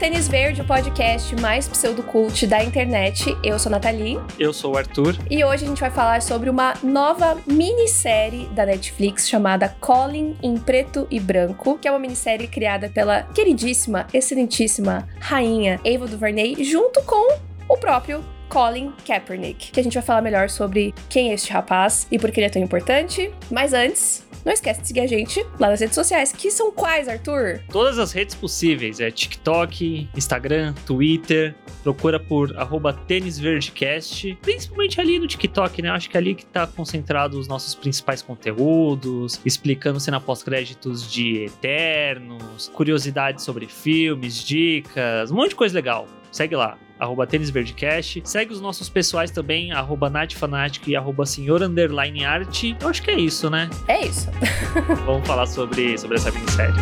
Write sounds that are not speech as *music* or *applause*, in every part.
Tênis Verde, o podcast mais pseudocult da internet. Eu sou a Nathalie. Eu sou o Arthur. E hoje a gente vai falar sobre uma nova minissérie da Netflix chamada Colin em Preto e Branco, que é uma minissérie criada pela queridíssima, excelentíssima rainha Ava DuVernay, junto com o próprio Colin Kaepernick, que a gente vai falar melhor sobre quem é este rapaz e por que ele é tão importante. Mas antes, não esquece de seguir a gente lá nas redes sociais, que são quais, Arthur? Todas as redes possíveis, é TikTok, Instagram, Twitter, procura por arroba tênisverdecast, principalmente ali no TikTok, né? Acho que é ali que tá concentrado os nossos principais conteúdos, explicando cena pós-créditos de Eternos, curiosidades sobre filmes, dicas, um monte de coisa legal. Segue lá arroba tênisverdecast. Segue os nossos pessoais também, arroba natfanatic e arroba senhor underline arte. Eu acho que é isso, né? É isso. *laughs* Vamos falar sobre, sobre essa minissérie.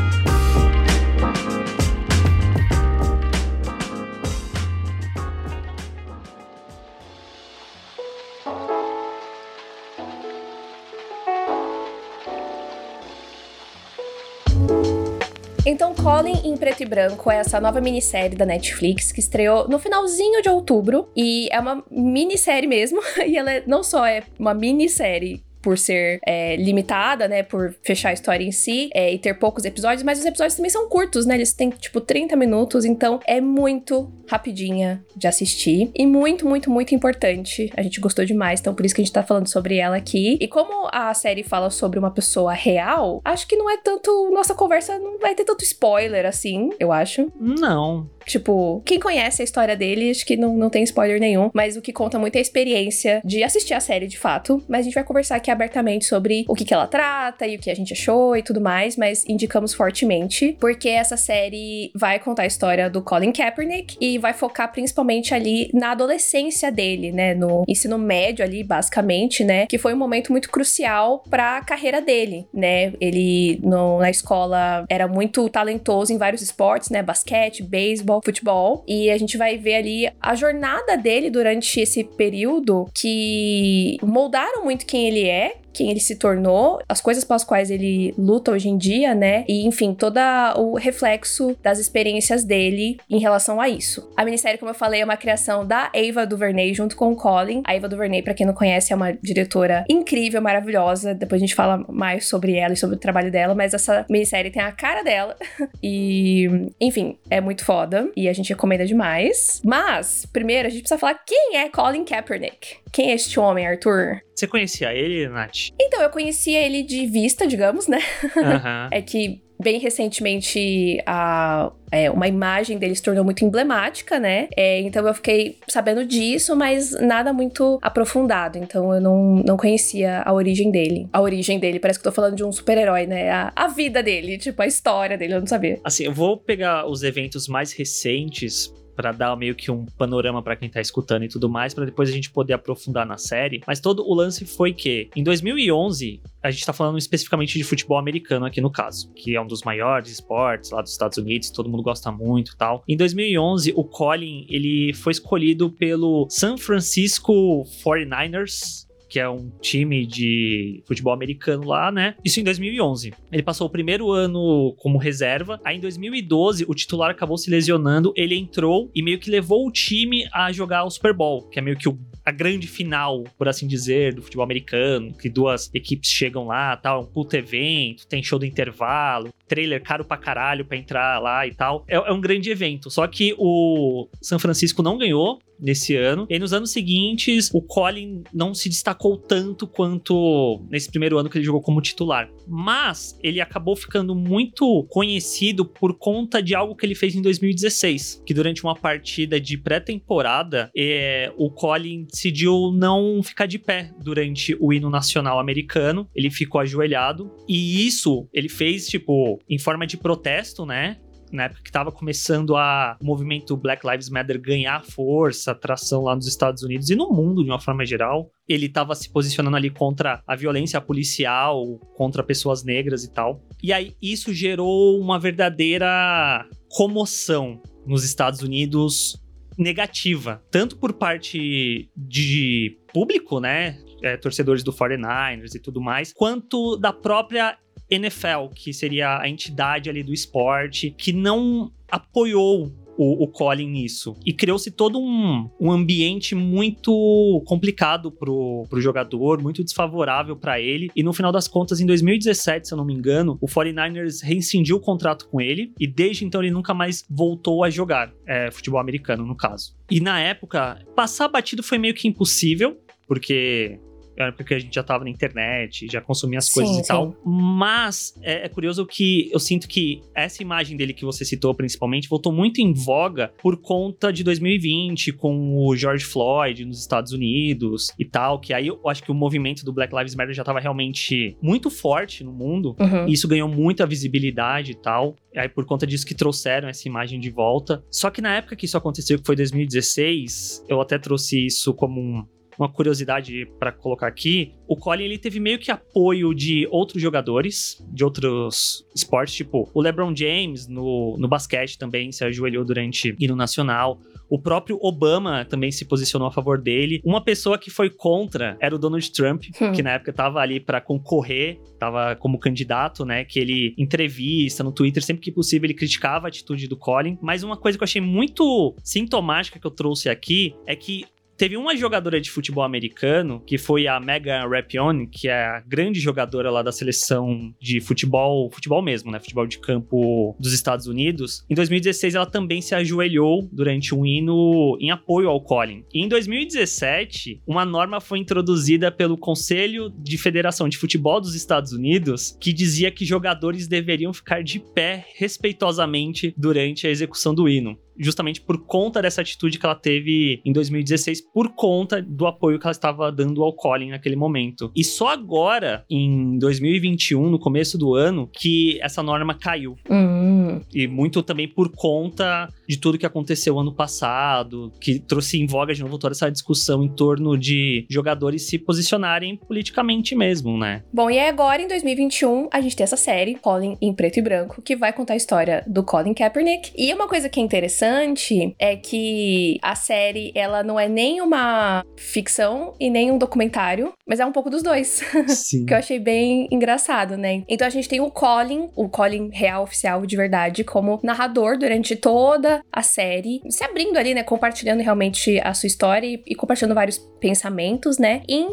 Então, Colin em Preto e Branco é essa nova minissérie da Netflix que estreou no finalzinho de outubro. E é uma minissérie mesmo. *laughs* E ela é, não só é uma minissérie por ser é, limitada, né? Por fechar a história em si é, e ter poucos episódios, mas os episódios também são curtos, né? Eles têm, tipo, 30 minutos, então é muito rapidinha de assistir e muito, muito, muito importante. A gente gostou demais, então por isso que a gente tá falando sobre ela aqui. E como a série fala sobre uma pessoa real, acho que não é tanto. Nossa conversa não vai ter tanto spoiler assim, eu acho. Não. Tipo, quem conhece a história dele, acho que não, não tem spoiler nenhum, mas o que conta muito é a experiência de assistir a série de fato. Mas a gente vai conversar aqui abertamente sobre o que, que ela trata e o que a gente achou e tudo mais, mas indicamos fortemente, porque essa série vai contar a história do Colin Kaepernick e vai focar principalmente ali na adolescência dele, né? No ensino médio ali, basicamente, né? Que foi um momento muito crucial para a carreira dele, né? Ele no, na escola era muito talentoso em vários esportes, né? Basquete, beisebol futebol. E a gente vai ver ali a jornada dele durante esse período que moldaram muito quem ele é, quem ele se tornou, as coisas pelas quais ele luta hoje em dia, né? E enfim, todo o reflexo das experiências dele em relação a isso. A minissérie, como eu falei, é uma criação da Ava DuVernay junto com o Colin. A Ava DuVernay, para quem não conhece, é uma diretora incrível, maravilhosa. Depois a gente fala mais sobre ela e sobre o trabalho dela, mas essa minissérie tem a cara dela. *laughs* e, enfim, é muito foda e a gente recomenda demais. Mas, primeiro, a gente precisa falar quem é Colin Kaepernick. Quem é este homem, Arthur? Você conhecia ele, Nath? Então, eu conhecia ele de vista, digamos, né? Uhum. *laughs* é que bem recentemente a, é, uma imagem dele se tornou muito emblemática, né? É, então eu fiquei sabendo disso, mas nada muito aprofundado. Então eu não, não conhecia a origem dele. A origem dele, parece que eu tô falando de um super-herói, né? A, a vida dele, tipo, a história dele, eu não sabia. Assim, eu vou pegar os eventos mais recentes para dar meio que um panorama para quem tá escutando e tudo mais, para depois a gente poder aprofundar na série. Mas todo o lance foi que em 2011 a gente tá falando especificamente de futebol americano aqui no caso, que é um dos maiores esportes lá dos Estados Unidos, todo mundo gosta muito, tal. Em 2011 o Colin ele foi escolhido pelo San Francisco 49ers que é um time de futebol americano lá, né? Isso em 2011. Ele passou o primeiro ano como reserva. Aí em 2012, o titular acabou se lesionando. Ele entrou e meio que levou o time a jogar o Super Bowl, que é meio que o a grande final, por assim dizer, do futebol americano, que duas equipes chegam lá, tal, um puto evento, tem show do intervalo, trailer caro pra caralho pra entrar lá e tal. É, é um grande evento. Só que o São Francisco não ganhou, nesse ano. E nos anos seguintes, o Colin não se destacou tanto quanto nesse primeiro ano que ele jogou como titular. Mas ele acabou ficando muito conhecido por conta de algo que ele fez em 2016, que durante uma partida de pré-temporada, é, o Colin decidiu não ficar de pé durante o hino nacional americano. Ele ficou ajoelhado e isso ele fez tipo em forma de protesto, né? na época que estava começando a, o movimento Black Lives Matter ganhar força, atração lá nos Estados Unidos e no mundo de uma forma geral. Ele estava se posicionando ali contra a violência policial, contra pessoas negras e tal. E aí isso gerou uma verdadeira comoção nos Estados Unidos negativa, tanto por parte de público, né, é, torcedores do 49ers e tudo mais, quanto da própria NFL, que seria a entidade ali do esporte, que não apoiou o, o Colin nisso. E criou-se todo um, um ambiente muito complicado pro, pro jogador, muito desfavorável para ele. E no final das contas, em 2017, se eu não me engano, o 49ers rescindiu o contrato com ele e desde então ele nunca mais voltou a jogar é, futebol americano, no caso. E na época, passar batido foi meio que impossível, porque era porque a gente já tava na internet, já consumia as coisas sim, e tal. Mas é, é, curioso que eu sinto que essa imagem dele que você citou principalmente voltou muito em voga por conta de 2020 com o George Floyd nos Estados Unidos e tal, que aí eu acho que o movimento do Black Lives Matter já tava realmente muito forte no mundo. Uhum. E isso ganhou muita visibilidade e tal. E aí por conta disso que trouxeram essa imagem de volta. Só que na época que isso aconteceu, que foi 2016, eu até trouxe isso como um uma curiosidade para colocar aqui, o Colin ele teve meio que apoio de outros jogadores de outros esportes, tipo o LeBron James no, no basquete também se ajoelhou durante hino nacional. O próprio Obama também se posicionou a favor dele. Uma pessoa que foi contra era o Donald Trump, hum. que na época tava ali para concorrer, tava como candidato, né? Que ele entrevista no Twitter, sempre que possível, ele criticava a atitude do Colin. Mas uma coisa que eu achei muito sintomática que eu trouxe aqui é que Teve uma jogadora de futebol americano, que foi a Megan Rapinoe, que é a grande jogadora lá da seleção de futebol, futebol mesmo, né? Futebol de campo dos Estados Unidos. Em 2016, ela também se ajoelhou durante um hino em apoio ao Colin. E em 2017, uma norma foi introduzida pelo Conselho de Federação de Futebol dos Estados Unidos, que dizia que jogadores deveriam ficar de pé respeitosamente durante a execução do hino justamente por conta dessa atitude que ela teve em 2016, por conta do apoio que ela estava dando ao Colin naquele momento. E só agora, em 2021, no começo do ano, que essa norma caiu. Uhum. E muito também por conta de tudo que aconteceu ano passado, que trouxe em voga de novo toda essa discussão em torno de jogadores se posicionarem politicamente mesmo, né? Bom, e agora, em 2021, a gente tem essa série, Colin em preto e branco, que vai contar a história do Colin Kaepernick. E uma coisa que é interessante é que a série, ela não é nem uma ficção e nem um documentário, mas é um pouco dos dois. *laughs* Sim. que eu achei bem engraçado, né? Então a gente tem o Colin, o Colin real oficial de verdade, como narrador durante toda a série, se abrindo ali, né, compartilhando realmente a sua história e, e compartilhando vários pensamentos, né? Em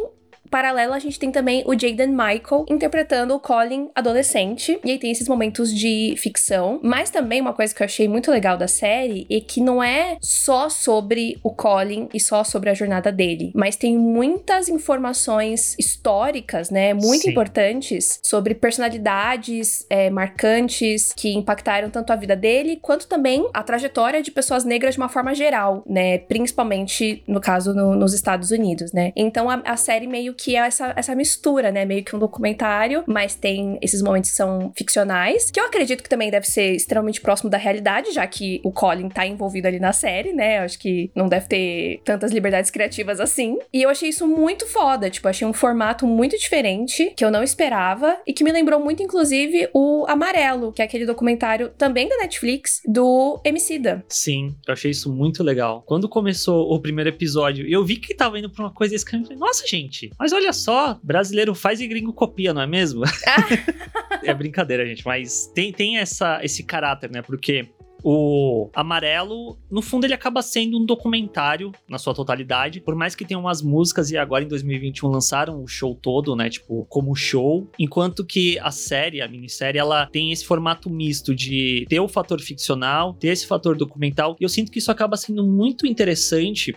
paralelo, a gente tem também o Jaden Michael interpretando o Colin adolescente. E aí tem esses momentos de ficção. Mas também uma coisa que eu achei muito legal da série é que não é só sobre o Colin e só sobre a jornada dele, mas tem muitas informações históricas, né? Muito Sim. importantes sobre personalidades é, marcantes que impactaram tanto a vida dele quanto também a trajetória de pessoas negras de uma forma geral, né? Principalmente no caso no, nos Estados Unidos, né? Então a, a série meio que é essa, essa mistura, né? Meio que um documentário, mas tem esses momentos que são ficcionais, que eu acredito que também deve ser extremamente próximo da realidade, já que o Colin tá envolvido ali na série, né? Eu acho que não deve ter tantas liberdades criativas assim. E eu achei isso muito foda, tipo, achei um formato muito diferente, que eu não esperava, e que me lembrou muito, inclusive, o Amarelo, que é aquele documentário também da Netflix, do Emicida. Sim, eu achei isso muito legal. Quando começou o primeiro episódio, eu vi que tava indo pra uma coisa escrava, nossa, gente, mas olha só, brasileiro faz e gringo copia, não é mesmo? *laughs* é brincadeira, gente, mas tem, tem essa, esse caráter, né? Porque o Amarelo, no fundo, ele acaba sendo um documentário na sua totalidade, por mais que tenha umas músicas e agora em 2021 lançaram o show todo, né? Tipo, como show. Enquanto que a série, a minissérie, ela tem esse formato misto de ter o fator ficcional, ter esse fator documental, e eu sinto que isso acaba sendo muito interessante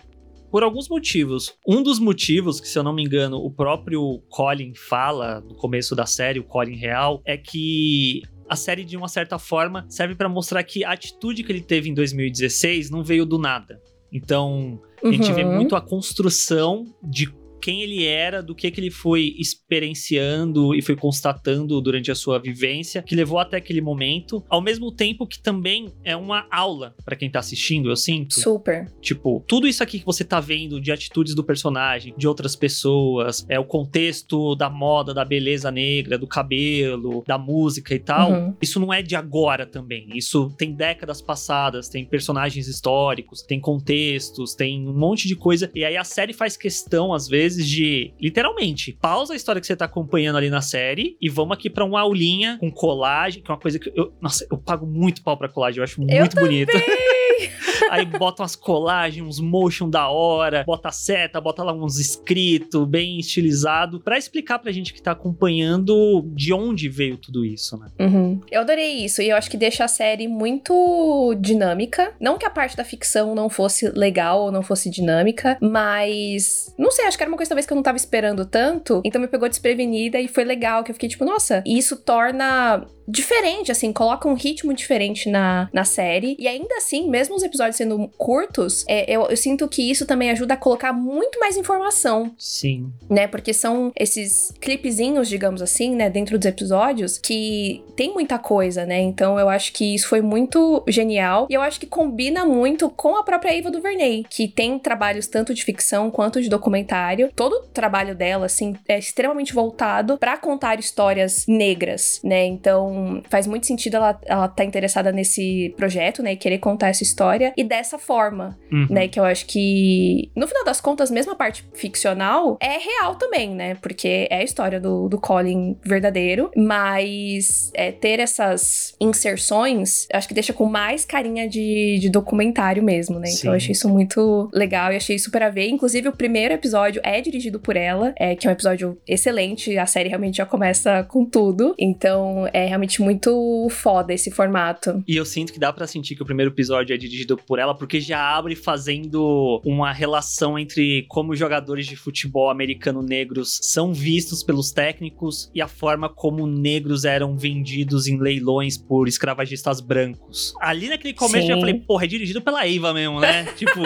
por alguns motivos. Um dos motivos, que se eu não me engano, o próprio Colin fala no começo da série, o Colin real, é que a série, de uma certa forma, serve para mostrar que a atitude que ele teve em 2016 não veio do nada. Então, a gente vê uhum. muito a construção de quem ele era, do que, que ele foi experienciando e foi constatando durante a sua vivência, que levou até aquele momento, ao mesmo tempo que também é uma aula para quem tá assistindo, eu sinto. Super. Tipo, tudo isso aqui que você tá vendo de atitudes do personagem, de outras pessoas, é o contexto da moda, da beleza negra, do cabelo, da música e tal, uhum. isso não é de agora também. Isso tem décadas passadas, tem personagens históricos, tem contextos, tem um monte de coisa. E aí a série faz questão, às vezes, vezes de, literalmente, pausa a história que você tá acompanhando ali na série e vamos aqui pra uma aulinha com colagem, que é uma coisa que eu, nossa, eu pago muito pau pra colagem, eu acho muito eu bonito. *laughs* Aí bota umas colagens, uns motion da hora, bota seta, bota lá uns escritos, bem estilizado, para explicar pra gente que tá acompanhando de onde veio tudo isso, né? Uhum. Eu adorei isso, e eu acho que deixa a série muito dinâmica. Não que a parte da ficção não fosse legal ou não fosse dinâmica, mas não sei, acho que era uma coisa talvez que eu não tava esperando tanto, então me pegou desprevenida e foi legal, que eu fiquei tipo, nossa, e isso torna diferente, assim, coloca um ritmo diferente na, na série. E ainda assim, mesmo os episódios sendo curtos, é, eu, eu, sinto que isso também ajuda a colocar muito mais informação. Sim. Né? Porque são esses clipezinhos, digamos assim, né, dentro dos episódios, que tem muita coisa, né? Então eu acho que isso foi muito genial. E eu acho que combina muito com a própria Eva DuVernay, que tem trabalhos tanto de ficção quanto de documentário. Todo o trabalho dela, assim, é extremamente voltado para contar histórias negras, né? Então faz muito sentido ela, ela tá interessada nesse projeto, né? E querer contar essa história. E dessa forma, uhum. né? Que eu acho que, no final das contas, mesmo a parte ficcional é real também, né? Porque é a história do, do Colin verdadeiro. Mas é, ter essas inserções, acho que deixa com mais carinha de, de documentário mesmo, né? Sim. Então eu achei isso muito legal e achei super a ver. Inclusive, o primeiro episódio é dirigido por ela, é, que é um episódio excelente. A série realmente já começa com tudo. Então, é realmente muito foda esse formato. E eu sinto que dá para sentir que o primeiro episódio é dirigido por ela, porque já abre fazendo uma relação entre como jogadores de futebol americano negros são vistos pelos técnicos e a forma como negros eram vendidos em leilões por escravagistas brancos. Ali naquele começo Sim. eu já falei, porra, é dirigido pela Eva mesmo, né? *laughs* tipo.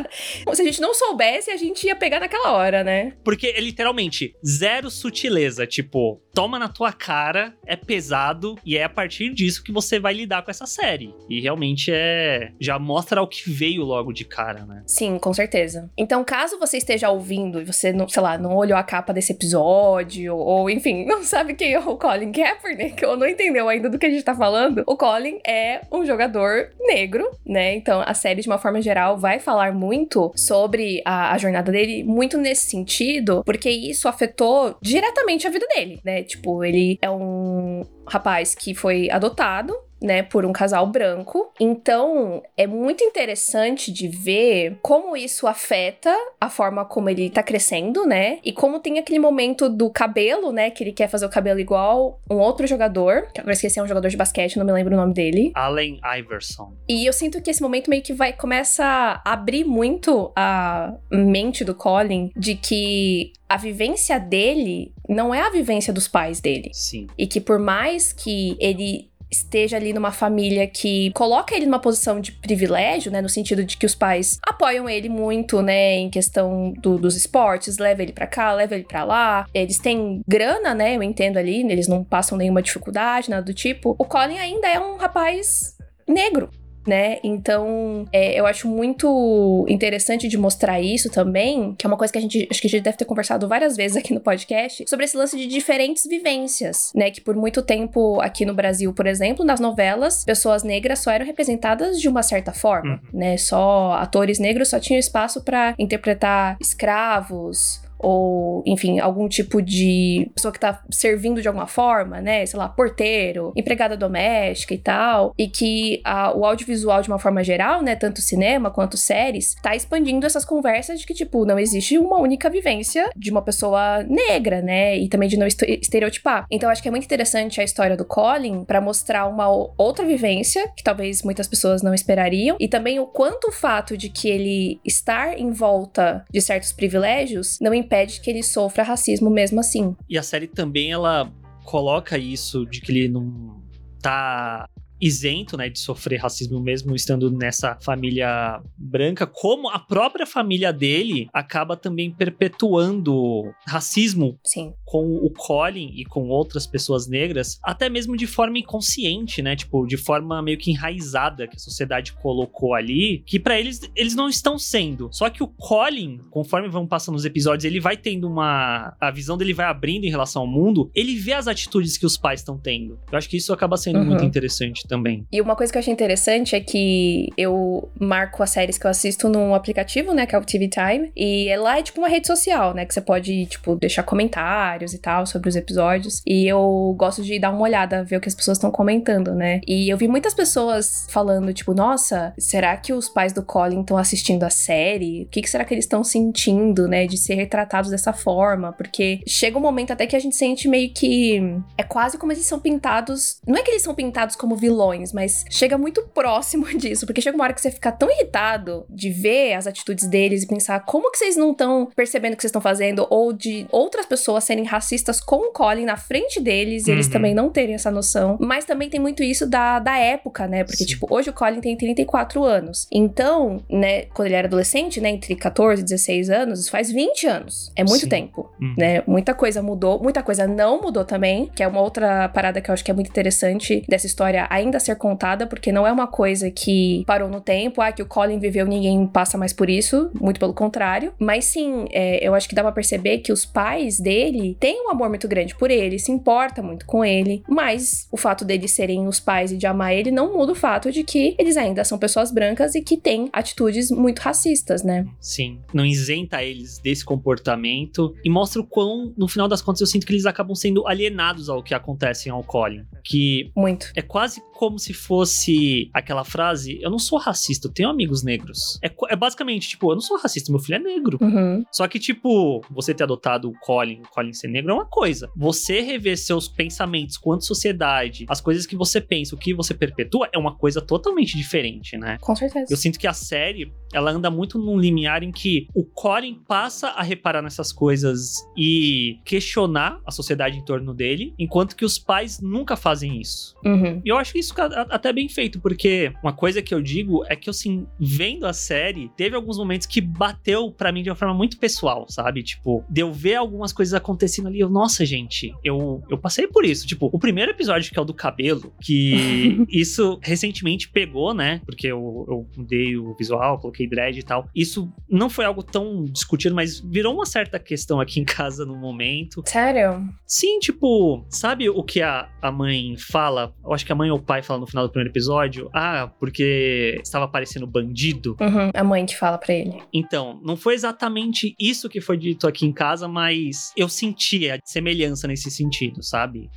*laughs* Se a gente não soubesse, a gente ia pegar naquela hora, né? Porque é literalmente zero sutileza. Tipo, toma na tua cara, é pesado e é a partir disso que você vai lidar com essa série. E realmente é. Já mostra o que veio logo de cara, né? Sim, com certeza. Então, caso você esteja ouvindo e você, não, sei lá, não olhou a capa desse episódio, ou enfim, *laughs* não sabe quem é o Colin Kaepernick, ou não entendeu ainda do que a gente tá falando, o Colin é um jogador negro, né? Então, a série, de uma forma geral, vai falar muito sobre a, a jornada dele, muito nesse sentido, porque isso afetou diretamente a vida dele, né? Tipo, ele é um rapaz que foi adotado né, por um casal branco. Então, é muito interessante de ver como isso afeta a forma como ele tá crescendo, né? E como tem aquele momento do cabelo, né, que ele quer fazer o cabelo igual um outro jogador, que agora esqueci, é um jogador de basquete, não me lembro o nome dele. Allen Iverson. E eu sinto que esse momento meio que vai começa a abrir muito a mente do Colin de que a vivência dele não é a vivência dos pais dele. Sim. E que por mais que ele esteja ali numa família que coloca ele numa posição de privilégio, né, no sentido de que os pais apoiam ele muito, né, em questão do, dos esportes, leva ele para cá, leva ele para lá. Eles têm grana, né, eu entendo ali, eles não passam nenhuma dificuldade, nada do tipo. O Colin ainda é um rapaz negro, né? Então, é, eu acho muito interessante de mostrar isso também, que é uma coisa que a gente acho que a gente deve ter conversado várias vezes aqui no podcast, sobre esse lance de diferentes vivências, né? Que por muito tempo aqui no Brasil, por exemplo, nas novelas, pessoas negras só eram representadas de uma certa forma, uhum. né? Só atores negros só tinham espaço para interpretar escravos ou, enfim, algum tipo de pessoa que tá servindo de alguma forma, né? Sei lá, porteiro, empregada doméstica e tal. E que a, o audiovisual, de uma forma geral, né? Tanto cinema quanto séries, tá expandindo essas conversas de que, tipo, não existe uma única vivência de uma pessoa negra, né? E também de não estereotipar. Então, acho que é muito interessante a história do Colin para mostrar uma outra vivência que talvez muitas pessoas não esperariam. E também o quanto o fato de que ele estar em volta de certos privilégios não impede que ele sofra racismo mesmo assim. E a série também ela coloca isso de que ele não tá isento, né, de sofrer racismo mesmo estando nessa família branca, como a própria família dele acaba também perpetuando racismo Sim. com o Colin e com outras pessoas negras, até mesmo de forma inconsciente, né, tipo, de forma meio que enraizada que a sociedade colocou ali, que para eles eles não estão sendo. Só que o Colin, conforme vão passando os episódios, ele vai tendo uma a visão dele vai abrindo em relação ao mundo, ele vê as atitudes que os pais estão tendo. Eu acho que isso acaba sendo uhum. muito interessante também. E uma coisa que eu achei interessante é que eu marco as séries que eu assisto num aplicativo, né, que é o TV Time, e lá é tipo uma rede social, né, que você pode, tipo, deixar comentários e tal sobre os episódios. E eu gosto de dar uma olhada, ver o que as pessoas estão comentando, né? E eu vi muitas pessoas falando, tipo, nossa, será que os pais do Colin estão assistindo a série? O que, que será que eles estão sentindo, né, de ser retratados dessa forma? Porque chega um momento até que a gente sente meio que é quase como eles são pintados, não é que eles são pintados como vilões, mas chega muito próximo *laughs* disso, porque chega uma hora que você fica tão irritado de ver as atitudes deles e pensar como que vocês não estão percebendo o que vocês estão fazendo ou de outras pessoas serem racistas com o Colin na frente deles e eles Uhum. também não terem essa noção. Mas também tem muito isso da, da época, né? Porque, Sim. tipo, hoje o Colin tem 34 anos. Então, né, quando ele era adolescente, né, entre 14 e 16 anos, isso faz 20 anos. É muito Sim. tempo, Uhum. né? Muita coisa mudou, muita coisa não mudou também, que é uma outra parada que eu acho que é muito interessante dessa história ainda ser contada, porque não é uma coisa que parou no tempo, ah, que o Colin viveu, ninguém passa mais por isso, muito pelo contrário. Mas sim, é, eu acho que dá pra perceber que os pais dele têm um amor muito grande por ele, se importa muito com ele, mas o fato deles serem os pais e de amar ele não muda o fato de que eles ainda são pessoas brancas e que têm atitudes muito racistas, né? Sim. Não isenta eles desse comportamento e mostra o quão, no final das contas, eu sinto que eles acabam sendo alienados ao que acontece ao Colin. Que Muito. é quase como se fosse aquela frase: Eu não sou racista, eu tenho amigos negros. É, é basicamente, tipo, eu não sou racista, meu filho é negro. Uhum. Só que, tipo, você ter adotado o Colin, o Colin ser negro é uma coisa. Você rever seus pensamentos quanto sociedade, as coisas que você pensa, o que você perpetua, é uma coisa totalmente diferente, né? Com certeza. Eu sinto que a série, ela anda muito num limiar em que o Colin passa a reparar nessas coisas e questionar a sociedade em torno dele, enquanto que os pais nunca fazem isso. Uhum. E eu acho isso ca- até bem feito, porque uma coisa que eu digo é que, assim, vendo a série, teve alguns momentos que bateu pra mim de uma forma muito pessoal, sabe? Tipo, de eu ver algumas coisas acontecendo ali, eu, nossa, gente, eu, eu passei por isso. Tipo, o primeiro episódio, que é o do cabelo, que *laughs* isso recentemente pegou, né? Porque eu, eu mudei o visual, coloquei dread e tal. Isso não foi algo tão discutido, mas virou uma certa questão aqui em casa no momento. Sério? Sim, tipo, sabe o que a, a mãe fala? Eu acho que a mãe ou o pai fala no final do primeiro episódio. Ah, porque estava parecendo bandido. Uhum. A mãe que fala pra ele. Então, não foi exatamente isso que foi dito aqui em casa, mas eu senti a semelhança nesse sentido, sabe?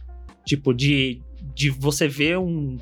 Tipo, de, de você ver um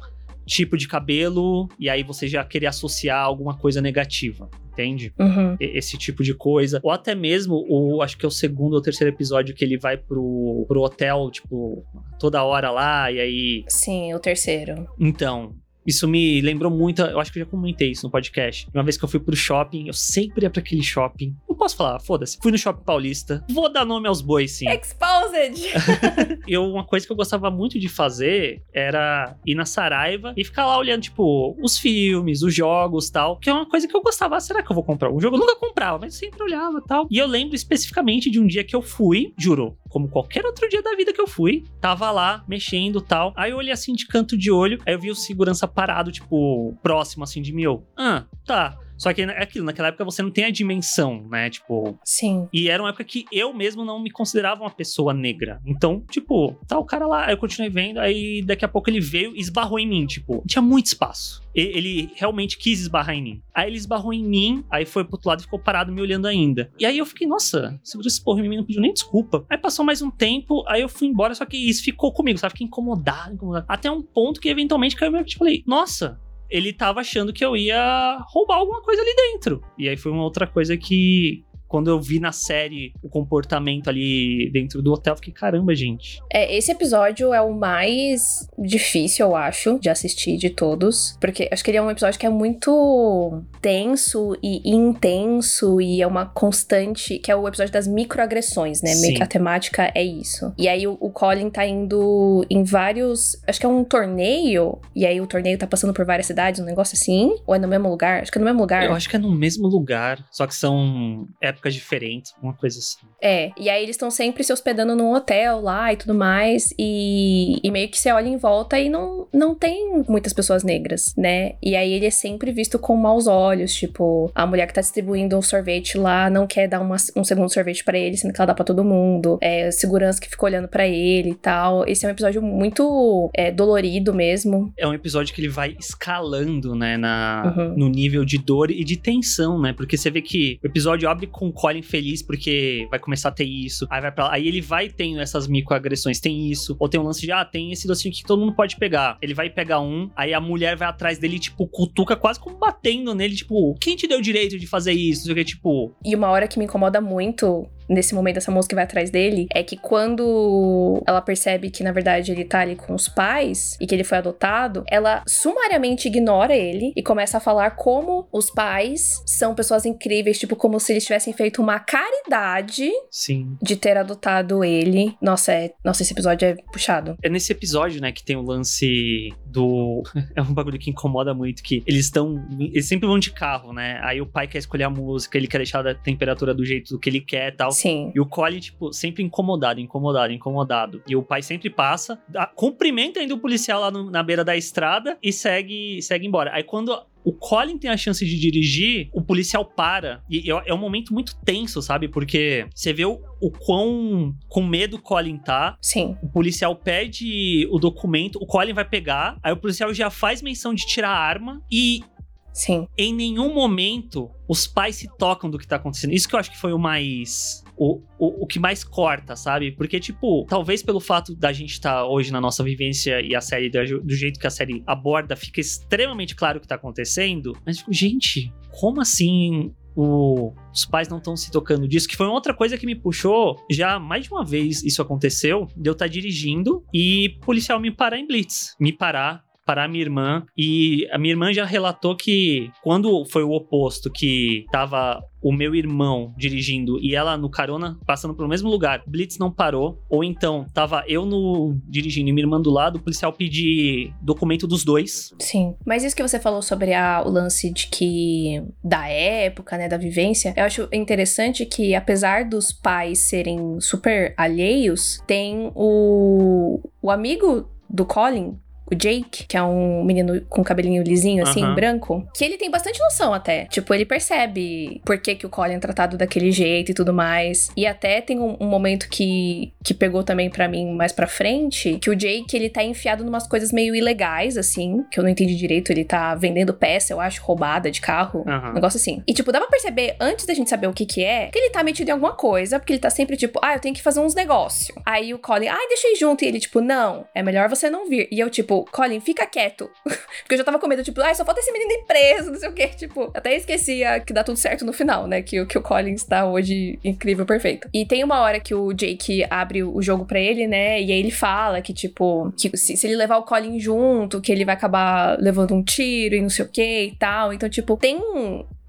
tipo de cabelo e aí você já querer associar alguma coisa negativa, entende? Uhum. esse tipo de coisa. Ou até mesmo, o, acho que é o segundo ou terceiro episódio que ele vai pro, pro hotel, tipo, toda hora lá, e aí. Sim, o terceiro. Então. Isso me lembrou muito, eu acho que eu já comentei isso no podcast. Uma vez que eu fui pro shopping, eu sempre ia pra aquele shopping. Não posso falar, foda-se. Fui no shopping paulista. Vou dar nome aos bois, sim. Exposed! *laughs* eu, uma coisa que eu gostava muito de fazer era ir na Saraiva e ficar lá olhando, tipo, os filmes, os jogos tal. Que é uma coisa que eu gostava. Ah, será que eu vou comprar um jogo? Eu nunca comprava, mas sempre olhava tal. E eu lembro especificamente de um dia que eu fui, juro, como qualquer outro dia da vida que eu fui, tava lá mexendo tal. Aí eu olhei assim de canto de olho, aí eu vi o segurança parado, tipo, próximo assim de. Eu, ah, tá. Só que é aquilo, naquela época você não tem a dimensão, né? Tipo, Sim. e era uma época que eu mesmo não me considerava uma pessoa negra. Então, tipo, tá o cara lá, aí eu continuei vendo, aí daqui a pouco ele veio e esbarrou em mim, tipo, tinha muito espaço. E- Ele realmente quis esbarrar em mim. Aí ele esbarrou em mim, aí foi pro outro lado e ficou parado me olhando ainda. E aí eu fiquei, nossa, segura esse porra em mim, não pediu nem desculpa. Aí passou mais um tempo, aí eu fui embora, só que isso ficou comigo, sabe? Fiquei incomodado, incomodado. Até um ponto que eventualmente caiu mente e falei, nossa, ele tava achando que eu ia roubar alguma coisa ali dentro. E aí foi uma outra coisa que. Quando eu vi na série o comportamento ali dentro do hotel, eu fiquei, caramba, gente. É, esse episódio é o mais difícil, eu acho, de assistir de todos. Porque acho que ele é um episódio que é muito tenso e intenso e é uma constante. Que é o episódio das microagressões, né? Meio que a temática é isso. E aí o, o Colin tá indo em vários. Acho que é um torneio. E aí o torneio tá passando por várias cidades, um negócio assim. Ou é no mesmo lugar? Acho que é no mesmo lugar. Eu acho que é no mesmo lugar, só que são. É épocas diferentes, uma coisa assim. É, e aí eles estão sempre se hospedando num hotel lá e tudo mais, e, e meio que você olha em volta e não, não tem muitas pessoas negras, né? E aí ele é sempre visto com maus olhos, tipo, a mulher que tá distribuindo um sorvete lá não quer dar uma, um segundo sorvete para ele, sendo que ela dá pra todo mundo, é, segurança que fica olhando para ele e tal. Esse é um episódio muito é, dolorido mesmo. É um episódio que ele vai escalando, né, na, uhum. no nível de dor e de tensão, né? Porque você vê que o episódio abre com o Colin feliz porque vai começar a ter isso. Aí vai para lá. Aí ele vai tendo essas microagressões. Tem isso. Ou tem um lance de, ah, tem esse docinho que todo mundo pode pegar. Ele vai pegar um, aí a mulher vai atrás dele, tipo, cutuca quase como batendo nele, tipo, quem te deu o direito de fazer isso? Não sei o que, tipo. E uma hora que me incomoda muito nesse momento essa moça que vai atrás dele, é que quando ela percebe que na verdade ele tá ali com os pais e que ele foi adotado, ela sumariamente ignora ele e começa a falar como os pais são pessoas incríveis, tipo como se eles tivessem feito uma caridade Sim. de ter adotado ele. Nossa, é, nossa, esse episódio é puxado. É nesse episódio, né, que tem o lance do *laughs* é um bagulho que incomoda muito que eles estão eles sempre vão de carro, né? Aí o pai quer escolher a música, ele quer deixar a temperatura do jeito que ele quer, tal. Sim. E o Colin, tipo, sempre incomodado, incomodado, incomodado. E o pai sempre passa, dá, cumprimenta ainda o policial lá no, na beira da estrada e segue, segue embora. Aí quando o Colin tem a chance de dirigir, o policial para. E é, é um momento muito tenso, sabe? Porque você vê o, o quão com medo o Colin tá. Sim. O policial pede o documento, o Colin vai pegar, aí o policial já faz menção de tirar a arma e Sim. Em nenhum momento os pais se tocam do que tá acontecendo. Isso que eu acho que foi o mais. O, o, o que mais corta, sabe? Porque, tipo, talvez pelo fato da gente estar tá hoje na nossa vivência e a série, do, do, jeito que a série aborda, fica extremamente claro o que tá acontecendo. Mas, tipo, gente, como assim o, os pais não estão se tocando disso, que foi outra coisa que me puxou. Já mais de uma vez isso aconteceu, de eu estar tá dirigindo e policial me parar em blitz. Me parar para a minha irmã. E a minha irmã já relatou que quando foi o oposto, que tava o meu irmão dirigindo e ela no carona passando pelo mesmo lugar, Blitz não parou, ou então tava eu no dirigindo e minha irmã do lado, o policial pedir documento dos dois. Sim. Mas isso que você falou sobre a, o lance de que da época, né, da vivência, eu acho interessante que apesar dos pais serem super alheios, tem o o amigo do Colin o Jake, que é um menino com cabelinho lisinho, assim, uhum. branco, que ele tem bastante noção até. Tipo, ele percebe por que, que o Colin é tratado daquele jeito e tudo mais. E até tem um, um momento que, que pegou também para mim mais pra frente, que o Jake, ele tá enfiado numas coisas meio ilegais, assim, que eu não entendi direito. Ele tá vendendo peça, eu acho, roubada de carro. Uhum. Um negócio assim. E, tipo, dá pra perceber, antes da gente saber o que que é, que ele tá metido em alguma coisa, porque ele tá sempre, tipo, ah, eu tenho que fazer uns negócios. Aí o Colin, ai, deixa eu ir junto. E ele, tipo, não, é melhor você não vir. E eu, tipo, Colin, fica quieto. *laughs* Porque eu já tava com medo, tipo, ai, só falta esse menino ir preso, não sei o quê. Tipo, até esquecia que dá tudo certo no final, né? Que, que o Colin está hoje incrível, perfeito. E tem uma hora que o Jake abre o jogo para ele, né? E aí ele fala que, tipo, que se, se, ele levar o Colin junto, que ele vai acabar levando um tiro e não sei o que e tal. Então, tipo, tem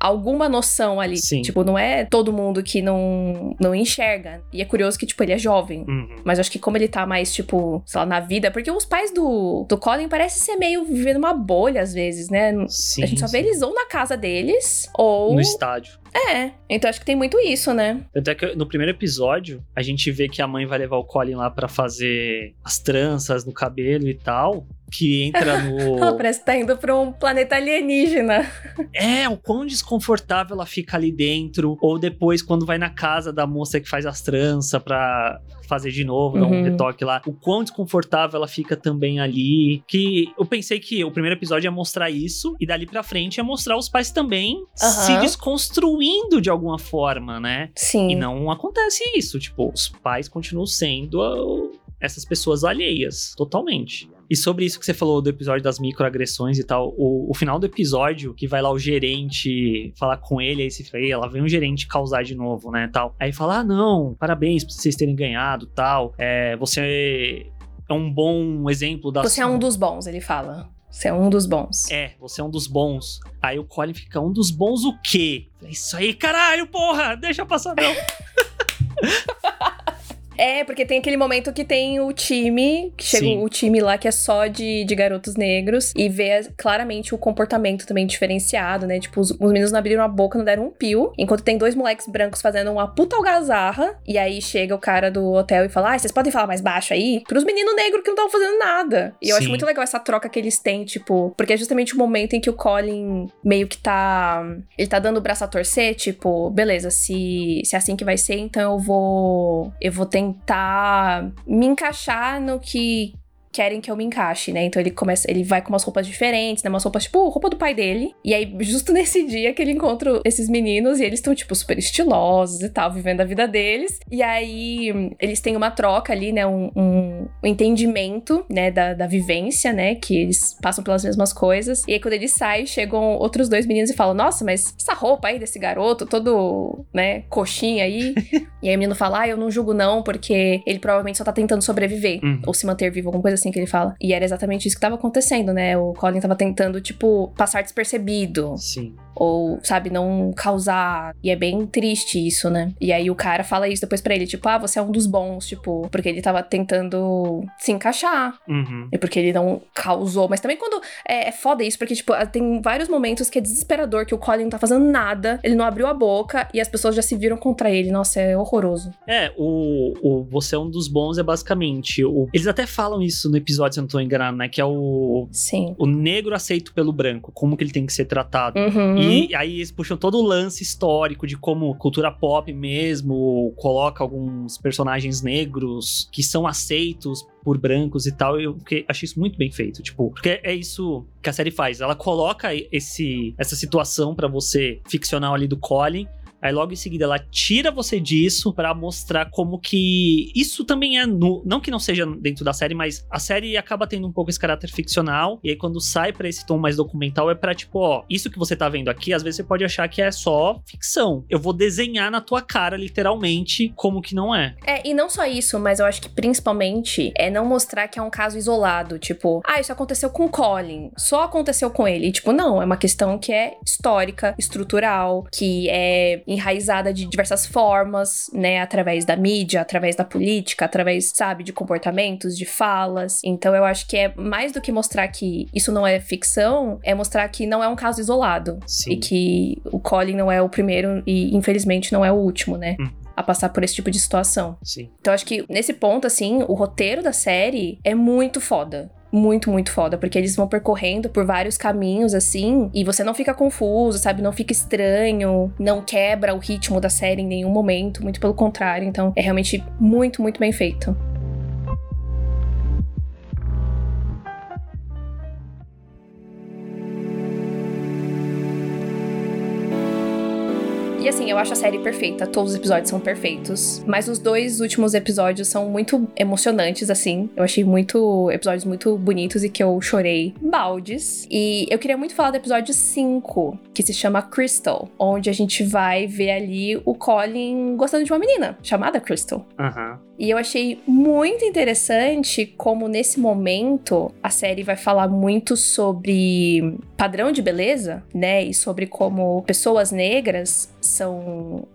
alguma noção ali. Sim. Tipo, não é todo mundo que não, não enxerga. E é curioso que, tipo, ele é jovem. Uhum. Mas acho que como ele tá mais, tipo, sei lá, na vida. Porque os pais do, do Colin parecem ser meio vivendo uma bolha, às vezes, né? Sim, a gente só sim. vê eles ou na casa deles, ou. No estádio. É, então acho que tem muito isso, né? Tanto é que no primeiro episódio, a gente vê que a mãe vai levar o Colin lá para fazer as tranças no cabelo e tal que entra no. *laughs* ela parece que tá indo pra um planeta alienígena. É, o quão desconfortável ela fica ali dentro. Ou depois, quando vai na casa da moça que faz as tranças pra fazer de novo, uhum. dar um uhum. retoque lá. O quão desconfortável ela fica também ali. Que eu pensei que o primeiro episódio ia mostrar isso, e dali pra frente ia mostrar os pais também uhum. se desconstruindo de alguma forma, né? Sim. E não acontece isso. Tipo, os pais continuam sendo essas pessoas alheias, totalmente. E sobre isso que você falou do episódio das microagressões e tal, o, o final do episódio, que vai lá o gerente falar com ele, aí você fala, ela vem um gerente causar de novo, né, tal. Aí fala, ah, não, parabéns por vocês terem ganhado, tal. É, você é um bom exemplo da... Você é um dos bons, ele fala. Você é um dos bons. É, você é um dos bons. Aí o Colin fica, um dos bons o quê? Isso aí, caralho, porra! Deixa passar não. *laughs* É, porque tem aquele momento que tem o time, que chega Sim. o time lá que é só de, de garotos negros e vê claramente o comportamento também diferenciado, né? Tipo, os, os meninos não abriram a boca, não deram um pio, enquanto tem dois moleques brancos fazendo uma puta algazarra, e aí chega o cara do hotel e fala: Ah, vocês podem falar mais baixo aí? Pros meninos negros que não estavam fazendo nada. E eu acho Sim. muito legal essa troca que eles têm, tipo, porque é justamente o momento em que o Colin meio que tá. Ele tá dando o braço a torcer, tipo, beleza, se, se é assim que vai ser, então eu vou. Eu vou tentar me encaixar no que querem que eu me encaixe, né? Então ele começa, ele vai com umas roupas diferentes, né? Umas roupas tipo roupa do pai dele. E aí justo *laughs* nesse dia que ele encontra esses meninos e eles estão tipo super estilosos e tal, vivendo a vida deles. E aí eles têm uma troca ali, né? Um, um- um entendimento, né? Da, da vivência, né? Que eles passam pelas mesmas coisas. E aí quando ele sai, chegam outros dois meninos e falam: Nossa, mas essa roupa aí desse garoto, todo, né? Coxinha aí. *laughs* e aí o menino fala: Ah, eu não julgo não, porque ele provavelmente só tá tentando sobreviver Uhum. ou se manter vivo, alguma coisa assim que ele fala. E era exatamente isso que tava acontecendo, né? O Colin tava tentando, tipo, passar despercebido. Sim. Ou, sabe, não causar. E é bem triste isso, né? E aí o cara fala isso depois pra ele, tipo, ah, você é um dos bons, tipo, porque ele tava tentando se encaixar. Uhum. E porque ele não causou. Mas também quando. É, é foda isso, porque, tipo, tem vários momentos que é desesperador, que o Colin não tá fazendo nada, ele não abriu a boca e as pessoas já se viram contra ele. Nossa, é horroroso. É, o, o Você é um dos bons é basicamente. O, eles até falam isso no episódio, se eu não tô enganado, né? Que é o. Sim. O negro aceito pelo branco, como que ele tem que ser tratado. Uhum. E aí eles puxam todo o lance histórico de como cultura pop mesmo coloca alguns personagens negros que são aceitos por brancos e tal. Eu achei isso muito bem feito, tipo, porque é isso que a série faz. Ela coloca esse essa situação pra você ficcional ali do Colin. Aí logo em seguida ela tira você disso pra mostrar como que isso também é no, não que não seja dentro da série, mas a série acaba tendo um pouco esse caráter ficcional e aí quando sai pra esse tom mais documental é pra tipo, ó, isso que você tá vendo aqui, às vezes você pode achar que é só ficção. Eu vou desenhar na tua cara literalmente como que não é. É, e não só isso, mas eu acho que principalmente é não mostrar que é um caso isolado. Tipo, ah, isso aconteceu com Colin, só aconteceu com ele. Tipo, não, é uma questão que é histórica, estrutural, que é enraizada de diversas formas, né? Através da mídia, através da política, através, sabe, de comportamentos, de falas. Então eu acho que é mais do que mostrar que isso não é ficção, é mostrar que não é um caso isolado. Sim. E que o Colin não é o primeiro e, infelizmente, não é o último, né? Hum. A passar por esse tipo de situação. Sim. Então, acho que nesse ponto, assim, o roteiro da série é muito foda. Muito, muito foda, porque eles vão percorrendo por vários caminhos, assim, e você não fica confuso, sabe? Não fica estranho, não quebra o ritmo da série em nenhum momento, muito pelo contrário. Então, é realmente muito, muito bem feito. Eu acho a série perfeita, todos os episódios são perfeitos, mas os dois últimos episódios são muito emocionantes, assim. Eu achei muito episódios muito bonitos e que eu chorei baldes. E eu queria muito falar do episódio 5, que se chama Crystal, onde a gente vai ver ali o Colin gostando de uma menina chamada Crystal. Aham. E eu achei muito interessante como nesse momento a série vai falar muito sobre padrão de beleza, né? E sobre como pessoas negras são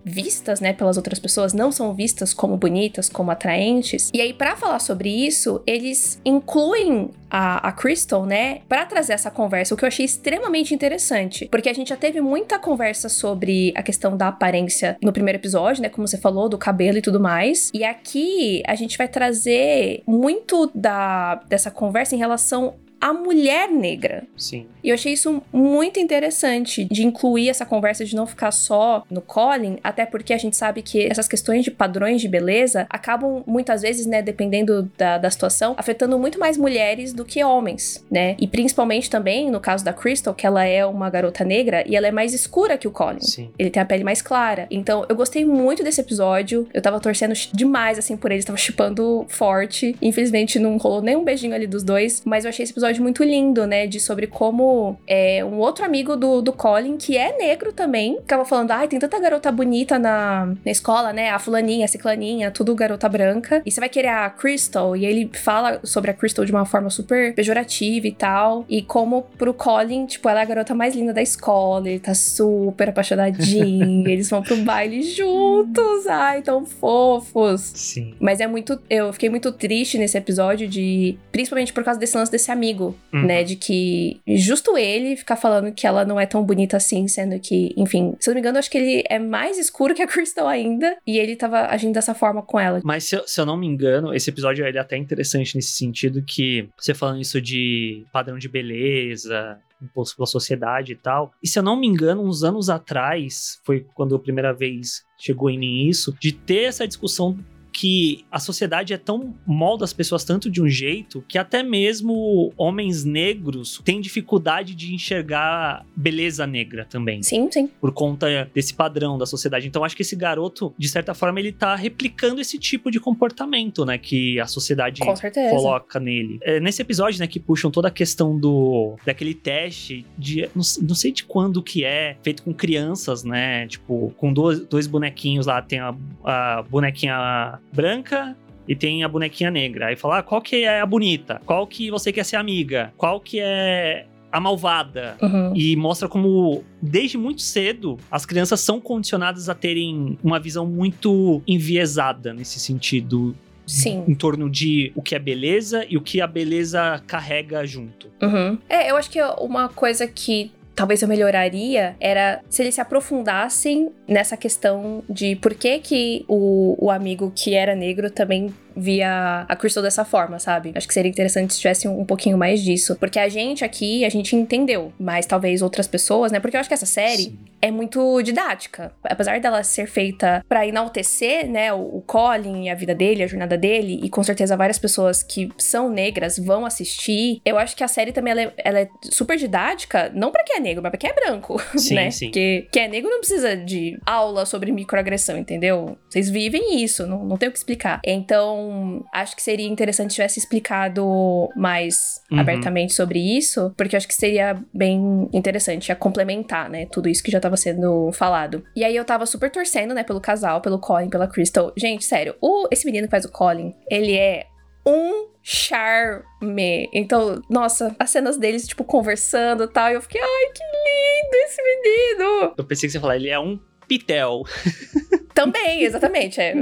vistas, né, pelas outras pessoas, não são vistas como bonitas, como atraentes. E aí, pra falar sobre isso, eles incluem a, a Crystal, né, pra trazer essa conversa, o que eu achei extremamente interessante, porque a gente já teve muita conversa sobre a questão da aparência no primeiro episódio, né, como você falou, do cabelo e tudo mais. E aqui a gente vai trazer muito da dessa conversa em relação à mulher negra. Sim. E eu achei isso muito interessante de incluir essa conversa de não ficar só no Colin, até porque a gente sabe que essas questões de padrões de beleza acabam muitas vezes, né, dependendo da, da situação, afetando muito mais mulheres do que homens, né? E principalmente também no caso da Crystal, que ela é uma garota negra e ela é mais escura que o Colin. Sim. Ele tem a pele mais clara. Então, eu gostei muito desse episódio. Eu tava torcendo demais, assim, por eles. Tava chipando forte. Infelizmente, não rolou nem um beijinho ali dos dois. Mas eu achei esse episódio episódio muito lindo, né? De sobre como é, um outro amigo do, do Colin, que é negro também, ficava falando: ai, tem tanta garota bonita na, na escola, né? A fulaninha, a ciclaninha, tudo garota branca. E você vai querer a Crystal. E ele fala sobre a Crystal de uma forma super pejorativa e tal. E como pro Colin, tipo, ela é a garota mais linda da escola, ele tá super apaixonadinho, *laughs* eles vão pro baile juntos, ai, tão fofos. Sim. Mas é muito. Eu fiquei muito triste nesse episódio de. Principalmente por causa desse lance desse amigo, Uhum. né? De que justo ele ficar falando que ela não é tão bonita assim, sendo que, enfim, se eu não me engano, acho que ele é mais escuro que a *laughs* Crystal ainda. E ele tava agindo dessa forma com ela. Mas se eu, se eu não me engano, esse episódio ele é até interessante nesse sentido que você falando isso de padrão de beleza, imposto pela sociedade e tal. E se eu não me engano, uns anos atrás, foi quando a primeira vez chegou em mim isso, de ter essa discussão que a sociedade é tão molda as pessoas tanto de um jeito que até mesmo homens negros têm dificuldade de enxergar beleza negra também Sim, sim. por conta desse padrão da sociedade. Então acho que esse garoto, de certa forma, ele tá replicando esse tipo de comportamento, né, que a sociedade coloca nele. É, nesse episódio, né, que puxam toda a questão do daquele teste de não, não sei de quando que é, feito com crianças, né, tipo, com dois, dois bonequinhos lá, tem a, a bonequinha branca e tem a bonequinha negra. Aí fala, ah, qual que é a bonita? Qual que você quer ser amiga? Qual que é a malvada? Uhum. E mostra como, desde muito cedo, as crianças são condicionadas a terem uma visão muito enviesada nesse sentido. Sim. Em torno de o que é beleza e o que a beleza carrega junto. Uhum. É, eu acho que uma coisa que talvez eu melhoraria era se eles se aprofundassem nessa questão de por que que o, o amigo que era negro também via a Crystal dessa forma, sabe? Acho que seria interessante se tivesse um, um pouquinho mais disso. Porque a gente aqui, a gente entendeu, mas talvez outras pessoas, né? Porque eu acho que essa série Sim. é muito didática. Apesar dela ser feita pra enaltecer, né, o, o Colin e a vida dele, a jornada dele, e com certeza várias pessoas que são negras vão assistir, eu acho que a série também ela é, ela é super didática, não pra quem é negro, mas pra quem é branco, *laughs* Sim, né? sim. Porque quem é negro não precisa de aula sobre microagressão, entendeu? Vocês vivem isso, não, não tem o que explicar. Então, acho que seria interessante se tivesse explicado mais Uhum. abertamente sobre isso, porque eu acho que seria bem interessante, a complementar, né, tudo isso que já tava sendo falado. E aí eu tava super torcendo, né, pelo casal, pelo Colin, pela Crystal. Gente, sério, o, esse menino que faz o Colin, ele é um charme. Então, nossa, as cenas deles, tipo, conversando e tal, e eu fiquei, ai, que lindo esse menino! Eu pensei que você ia falar, ele é um pitel. *laughs* Também, exatamente. É,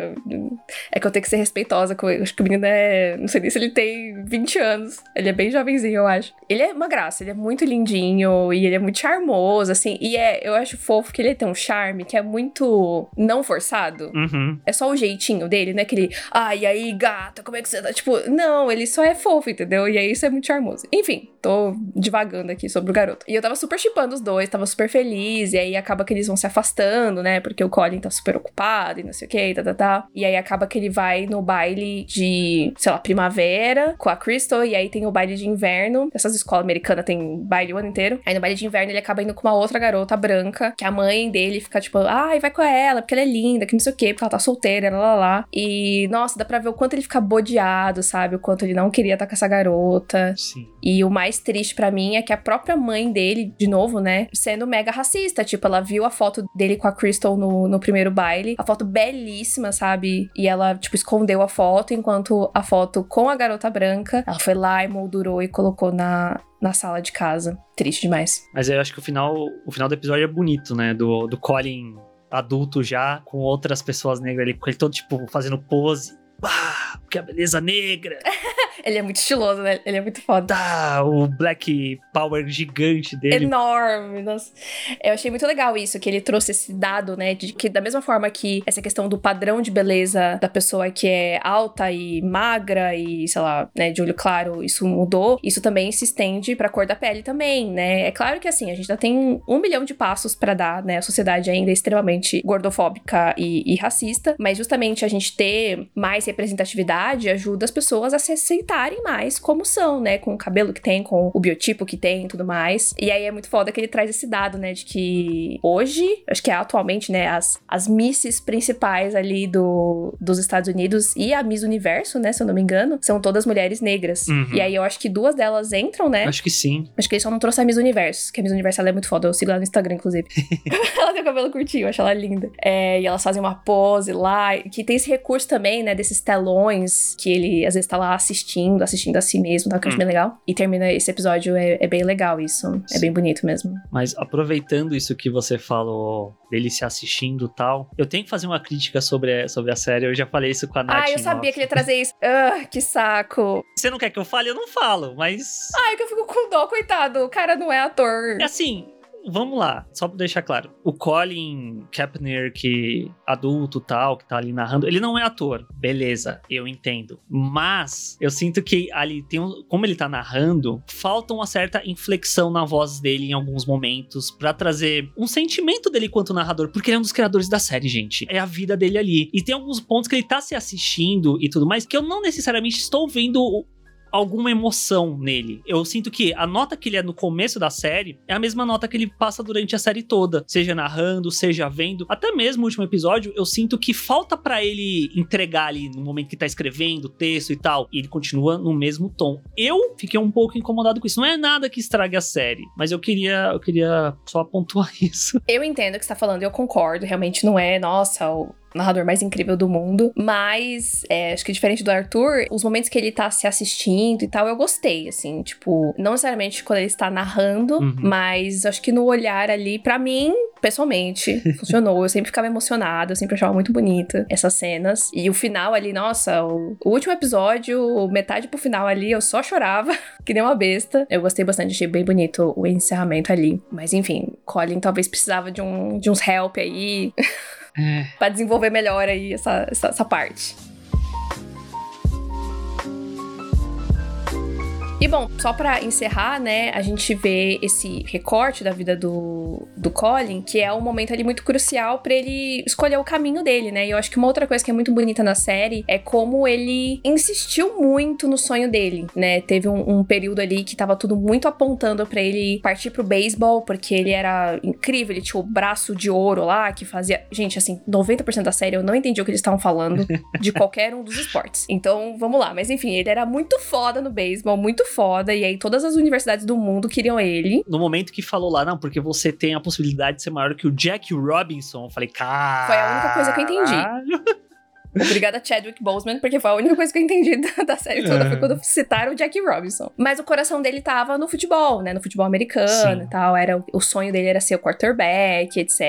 é que eu tenho que ser respeitosa com ele. Acho que o menino é. Não sei nem se ele tem 20 anos. Ele é bem jovenzinho, eu acho. Ele é uma graça, ele é muito lindinho e ele é muito charmoso, assim. E é, eu acho fofo que ele tem um charme que é muito não forçado. Uhum. É só o jeitinho dele, né? Aquele, ai, e aí, gata, como é que você tá? Tipo, não, ele só é fofo, entendeu? E aí isso é muito charmoso. Enfim, tô divagando aqui sobre o garoto. E eu tava super chipando os dois, tava super feliz. E aí acaba que eles vão se afastando, né? Porque o Colin tá super ocupado e não sei o que, tá, tá, tá. E aí acaba que ele vai no baile de, sei lá, primavera com a Crystal. E aí tem o baile de inverno. Essas escolas americanas tem baile o ano inteiro. Aí no baile de inverno ele acaba indo com uma outra garota branca, que a mãe dele fica tipo, ai, vai com ela, porque ela é linda, que não sei o que, porque ela tá solteira, lá, lá, lá. E, nossa, dá pra ver o quanto ele fica bodeado, sabe? O quanto ele não queria estar com essa garota. Sim. E o mais triste pra mim é que a própria mãe dele, de novo, né, sendo mega racista. Tipo, ela viu a foto dele com a Crystal no, no primeiro baile. A foto belíssima, sabe? E ela, tipo, escondeu a foto, enquanto a foto com a garota branca, ela foi lá e moldurou e colocou na, na sala de casa. Triste demais. Mas eu acho que o final, o final do episódio é bonito, né? Do, do Colin adulto já, com outras pessoas negras ali, com ele todo, tipo, fazendo pose. Ah, porque a beleza negra. *laughs* Ele é muito estiloso, né? Ele é muito foda. Tá, o Black Power gigante dele. enorme. Nossa. Eu achei muito legal isso, que ele trouxe esse dado, né? De que da mesma forma que essa questão do padrão de beleza da pessoa que é alta e magra e, sei lá, né, de olho claro, isso mudou, isso também se estende pra cor da pele também, né? É claro que assim, a gente ainda tem um milhão de passos pra dar, né? A sociedade ainda é extremamente gordofóbica e, e racista, mas justamente a gente ter mais representatividade ajuda as pessoas a se aceitar mais como são, né? Com o cabelo que tem, com o biotipo que tem e tudo mais. E aí é muito foda que ele traz esse dado, né? De que hoje, acho que é atualmente, né? As, as misses principais ali do, dos Estados Unidos e a Miss Universo, né? Se eu não me engano, são todas mulheres negras. Uhum. E aí eu acho que duas delas entram, né? Acho que sim. Acho que ele só não trouxe a Miss Universo, que a Miss Universo ela é muito foda. Eu sigo ela no Instagram, inclusive. *laughs* *laughs* ela tem o cabelo curtinho, eu acho ela linda. É, e elas fazem uma pose lá, que tem esse recurso também, né? Desses telões que ele às vezes tá lá assistindo, assistindo a si mesmo, tá? Que eu acho Hum. bem legal. E termina esse episódio, é, é bem legal isso. É Sim. bem bonito mesmo. Mas aproveitando isso que você falou dele se assistindo e tal, eu tenho que fazer uma crítica sobre, sobre a série. Eu já falei isso com a Nath. Ah, eu sabia off. que ele ia trazer isso. *laughs* Ah, que saco. Você não quer que eu fale? Eu não falo, mas. Ai, que eu fico com dó, coitado. O cara não é ator. É assim, vamos lá, só pra deixar claro. O Colin Kaepernick, que adulto tal, que tá ali narrando, ele não é ator. Beleza, eu entendo. Mas eu sinto que ali tem um, como ele tá narrando, falta uma certa inflexão na voz dele em alguns momentos pra trazer um sentimento dele quanto narrador, porque ele é um dos criadores da série, gente. É a vida dele ali. E tem alguns pontos que ele tá se assistindo e tudo mais que eu não necessariamente estou vendo alguma emoção nele. Eu sinto que a nota que ele é no começo da série é a mesma nota que ele passa durante a série toda, seja narrando, seja vendo. Até mesmo no último episódio, eu sinto que falta pra ele entregar ali no momento que tá escrevendo o texto e tal, e ele continua no mesmo tom. Eu fiquei um pouco incomodado com isso. Não é nada que estrague a série, mas eu queria, eu queria só pontuar *laughs* isso. Eu entendo o que você tá falando, eu concordo. Realmente não é, nossa, o narrador mais incrível do mundo. Mas, é, acho que diferente do Arthur, os momentos que ele tá se assistindo e tal, eu gostei, assim. Tipo, não necessariamente quando ele está narrando, Uhum. mas acho que no olhar ali, pra mim, pessoalmente, *laughs* funcionou. Eu sempre ficava emocionada, eu sempre achava muito bonita essas cenas. E o final ali, nossa, o, o último episódio, metade pro final ali, eu só chorava, *laughs* que nem uma besta. Eu gostei bastante, achei bem bonito o encerramento ali. Mas enfim, Colin talvez precisava de, um, de uns help aí *laughs* É. pra desenvolver melhor aí essa, essa, essa parte. E bom, só pra encerrar, né, a gente vê esse recorte da vida do, do Colin, que é um momento ali muito crucial pra ele escolher o caminho dele, né? E eu acho que uma outra coisa que é muito bonita na série é como ele insistiu muito no sonho dele, né? Teve um, um período ali que tava tudo muito apontando pra ele partir pro beisebol, porque ele era incrível, ele tinha o braço de ouro lá, que fazia. Gente, assim, 90% da série eu não entendi o que eles estavam falando de qualquer um dos esportes. Então, vamos lá. Mas enfim, ele era muito foda no beisebol, muito foda. E aí, todas as universidades do mundo queriam ele. No momento que falou lá, não, porque você tem a possibilidade de ser maior que o Jack Robinson, eu falei, cara. Foi a única coisa que eu entendi. Obrigada, Chadwick Boseman, porque foi a única coisa que eu entendi *laughs* da, da série toda. Foi quando citaram o Jackie Robinson. Mas o coração dele tava no futebol, né? No futebol americano Sim. e tal. Era, o- o sonho dele era ser o quarterback, etc.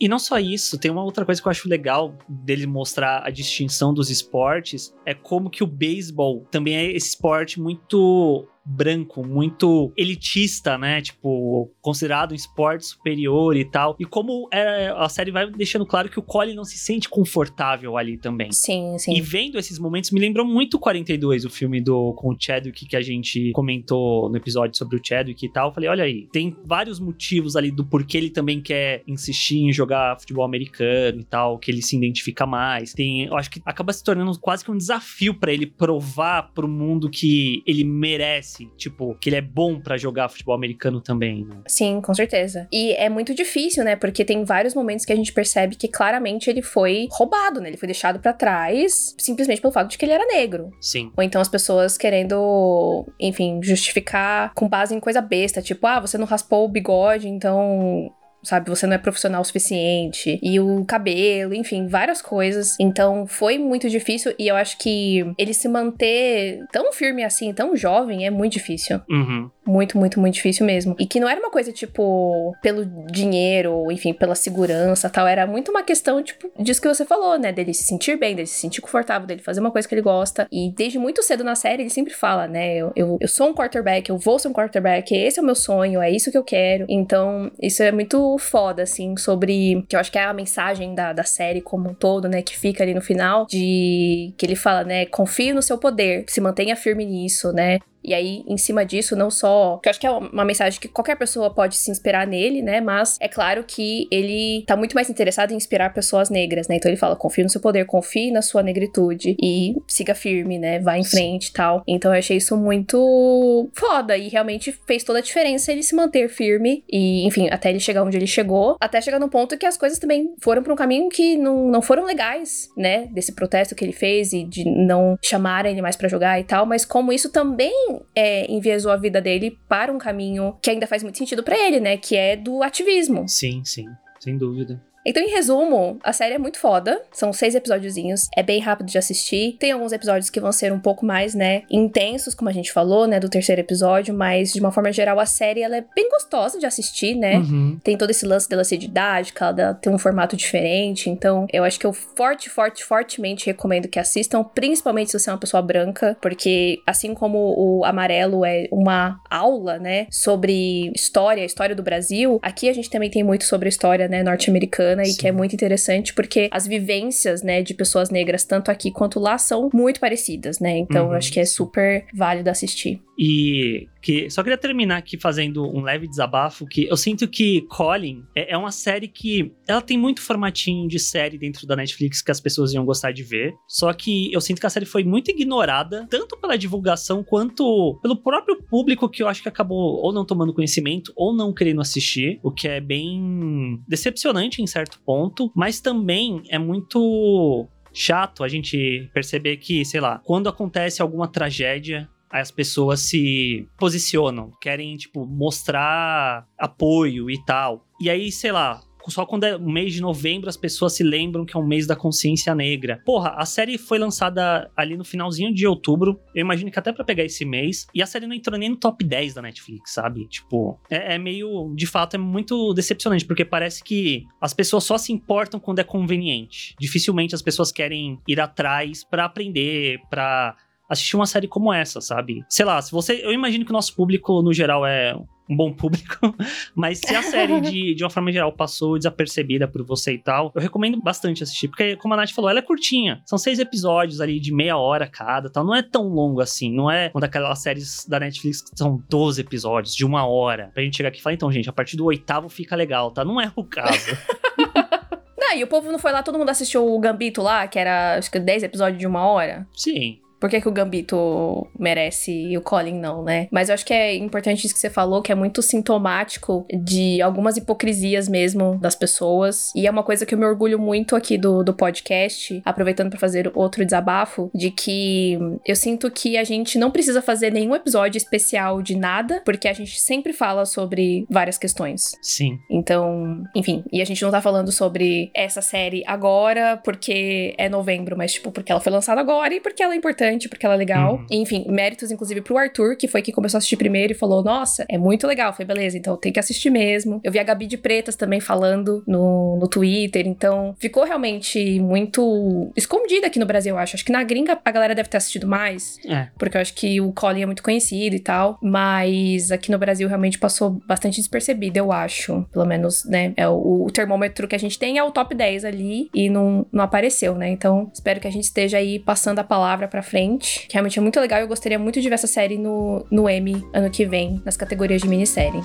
E, e não só isso, tem uma outra coisa que eu acho legal dele mostrar a distinção dos esportes, é como que o beisebol também é esse esporte muito branco, muito elitista, né? Tipo, considerado um esporte superior e tal. E como é, a série vai deixando claro que o Colin não se sente confortável ali também. Sim, sim. E vendo esses momentos, me lembrou muito o 42, o filme do, com o Chadwick que a gente comentou no episódio sobre o Chadwick e tal. Eu falei, olha aí, tem vários motivos ali do porquê ele também quer insistir em jogar futebol americano e tal, que ele se identifica mais. Tem, eu acho que acaba se tornando quase que um desafio pra ele provar pro mundo que ele merece, tipo, que ele é bom pra jogar futebol americano também, né? Sim, com certeza. E é muito difícil, né? Porque tem vários momentos que a gente percebe que claramente ele foi roubado, né? Ele foi deixado pra trás simplesmente pelo fato de que ele era negro. Sim. Ou então as pessoas querendo, enfim, justificar com base em coisa besta, tipo, ah, você não raspou o bigode, então. Sabe, você não é profissional o suficiente. E o cabelo, enfim, várias coisas. Então foi muito difícil. E eu acho que ele se manter tão firme assim, tão jovem, é muito difícil. Uhum. Muito, muito, muito difícil mesmo. E que não era uma coisa, tipo, pelo dinheiro, ou enfim, pela segurança tal. Era muito uma questão, tipo, disso que você falou, né? Dele se sentir bem, dele se sentir confortável, dele fazer uma coisa que ele gosta. E desde muito cedo na série, ele sempre fala, né? Eu, eu, eu sou um quarterback, eu vou ser um quarterback, esse é o meu sonho, é isso que eu quero. Então, isso é muito foda, assim, sobre. Que eu acho que é a mensagem da, da série como um todo, né? Que fica ali no final, de que ele fala, né? Confie no seu poder, se mantenha firme nisso, né? E aí, em cima disso, não só. Que eu acho que é uma mensagem que qualquer pessoa pode se inspirar nele, né? Mas é claro que ele tá muito mais interessado em inspirar pessoas negras, né? Então ele fala: confie no seu poder, confie na sua negritude e siga firme, né? Vá em frente e tal. Então eu achei isso muito foda e realmente fez toda a diferença ele se manter firme e, enfim, até ele chegar onde ele chegou. Até chegar no ponto que as coisas também foram pra um caminho que não, não foram legais, né? Desse protesto que ele fez e de não chamarem ele mais para jogar e tal. Mas como isso também é, enviesou a vida dele para um caminho que ainda faz muito sentido para ele, né? Que é do ativismo. Sim, sim, sem dúvida. Então, em resumo, a série é muito foda. São seis episódiozinhos. É bem rápido de assistir. Tem alguns episódios que vão ser um pouco mais, né, intensos, como a gente falou, né, do terceiro episódio. Mas, de uma forma geral, a série, ela é bem gostosa de assistir, né? Uhum. Tem todo esse lance dela ser didática, dela ter um formato diferente. Então, eu acho que eu forte, forte, fortemente recomendo que assistam. Principalmente se você é uma pessoa branca. Porque, assim como o Amarelo é uma aula, né, sobre história, história do Brasil, aqui a gente também tem muito sobre a história, né, norte-americana bacana e que é muito interessante porque as vivências, né, de pessoas negras, tanto aqui quanto lá, são muito parecidas, né? Então Uhum. eu acho que é super válido assistir. E que só queria terminar aqui fazendo um leve desabafo que eu sinto que Colin é, é uma série que ela tem muito formatinho de série dentro da Netflix que as pessoas iam gostar de ver. Só que eu sinto que a série foi muito ignorada, tanto pela divulgação quanto pelo próprio público que eu acho que acabou ou não tomando conhecimento ou não querendo assistir, o que é bem decepcionante em certo ponto, mas também é muito chato a gente perceber que, sei lá, quando acontece alguma tragédia, as pessoas se posicionam, querem, tipo, mostrar apoio e tal. E aí, sei lá. Só quando é o mês de novembro as pessoas se lembram que é um mês da consciência negra. Porra, a série foi lançada ali no finalzinho de outubro. Eu imagino que até pra pegar esse mês. E a série não entrou nem no top 10 da Netflix, sabe? Tipo, é, é meio. De fato, é muito decepcionante, porque parece que as pessoas só se importam quando é conveniente. Dificilmente as pessoas querem ir atrás pra aprender, pra assistir uma série como essa, sabe? Sei lá, se você. Eu imagino que o nosso público, no geral, é um bom público, *laughs* mas se a série, *laughs* de, de uma forma geral, passou desapercebida por você e tal, eu recomendo bastante assistir, porque, como a Nath falou, ela é curtinha. São seis episódios ali de meia hora cada tal. Não é tão longo assim, não é uma daquelas séries da Netflix que são 12 episódios, de uma hora. Pra gente chegar aqui e falar, então, gente, a partir do oitavo fica legal, tá? Não é o caso. *laughs* Não, e o povo não foi lá, todo mundo assistiu o Gambito lá, que era acho que 10 episódios de uma hora. Sim. Por que, que o Gambito merece e o Colin não, né? Mas eu acho que é importante isso que você falou, que é muito sintomático de algumas hipocrisias mesmo das pessoas. E é uma coisa que eu me orgulho muito aqui do, do podcast, aproveitando para fazer outro desabafo, de que eu sinto que a gente não precisa fazer nenhum episódio especial de nada, porque a gente sempre fala sobre várias questões. Sim. Então, enfim, e a gente não tá falando sobre essa série agora porque é novembro, mas tipo, porque ela foi lançada agora e porque ela é importante, porque ela é legal. Uhum. Enfim, méritos inclusive pro Arthur, que foi quem começou a assistir primeiro e falou: Nossa, é muito legal. Foi beleza, então tem que assistir mesmo. Eu vi a Gabi de Pretas também falando no, no Twitter, então ficou realmente muito escondida aqui no Brasil, eu acho. Acho que na gringa a galera deve ter assistido mais, É. porque eu acho que o Colin é muito conhecido e tal, mas aqui no Brasil realmente passou bastante despercebido, eu acho. Pelo menos, né? É o, o termômetro que a gente tem é o top 10 ali e não, não apareceu, né? Então, espero que a gente esteja aí passando a palavra pra frente, que realmente é muito legal. Eu gostaria muito de ver essa série no, no Emmy ano que vem, nas categorias de minissérie.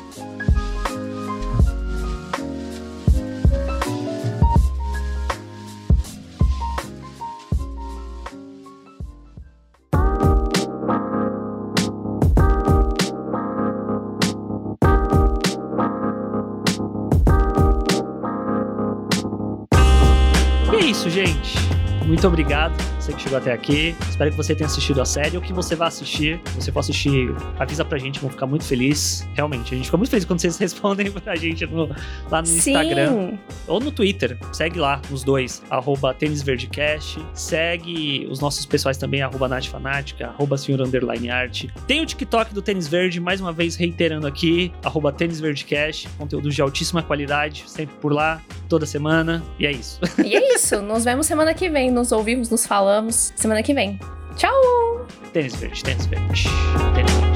Muito obrigado, você que chegou até aqui. Espero que você tenha assistido a série ou que você vá assistir. Se você for assistir, avisa pra gente, vamos ficar muito feliz. Realmente, a gente fica muito feliz quando vocês *laughs* respondem pra gente no- lá no Instagram Sim! ou no Twitter. Segue lá, os dois, arroba tênisverdecast. Segue os nossos pessoais também, arroba natfanática, arroba senhor underline arte. Tem o TikTok do Tênis Verde, mais uma vez reiterando aqui, arroba tênisverdecast. Conteúdo de altíssima qualidade, sempre por lá, toda semana. E é isso. E é isso. Nos vemos semana que vem. Nos ouvimos, nos falamos semana que vem. Tchau! Tênis Verde, Tênis Verde. Tênis Verde.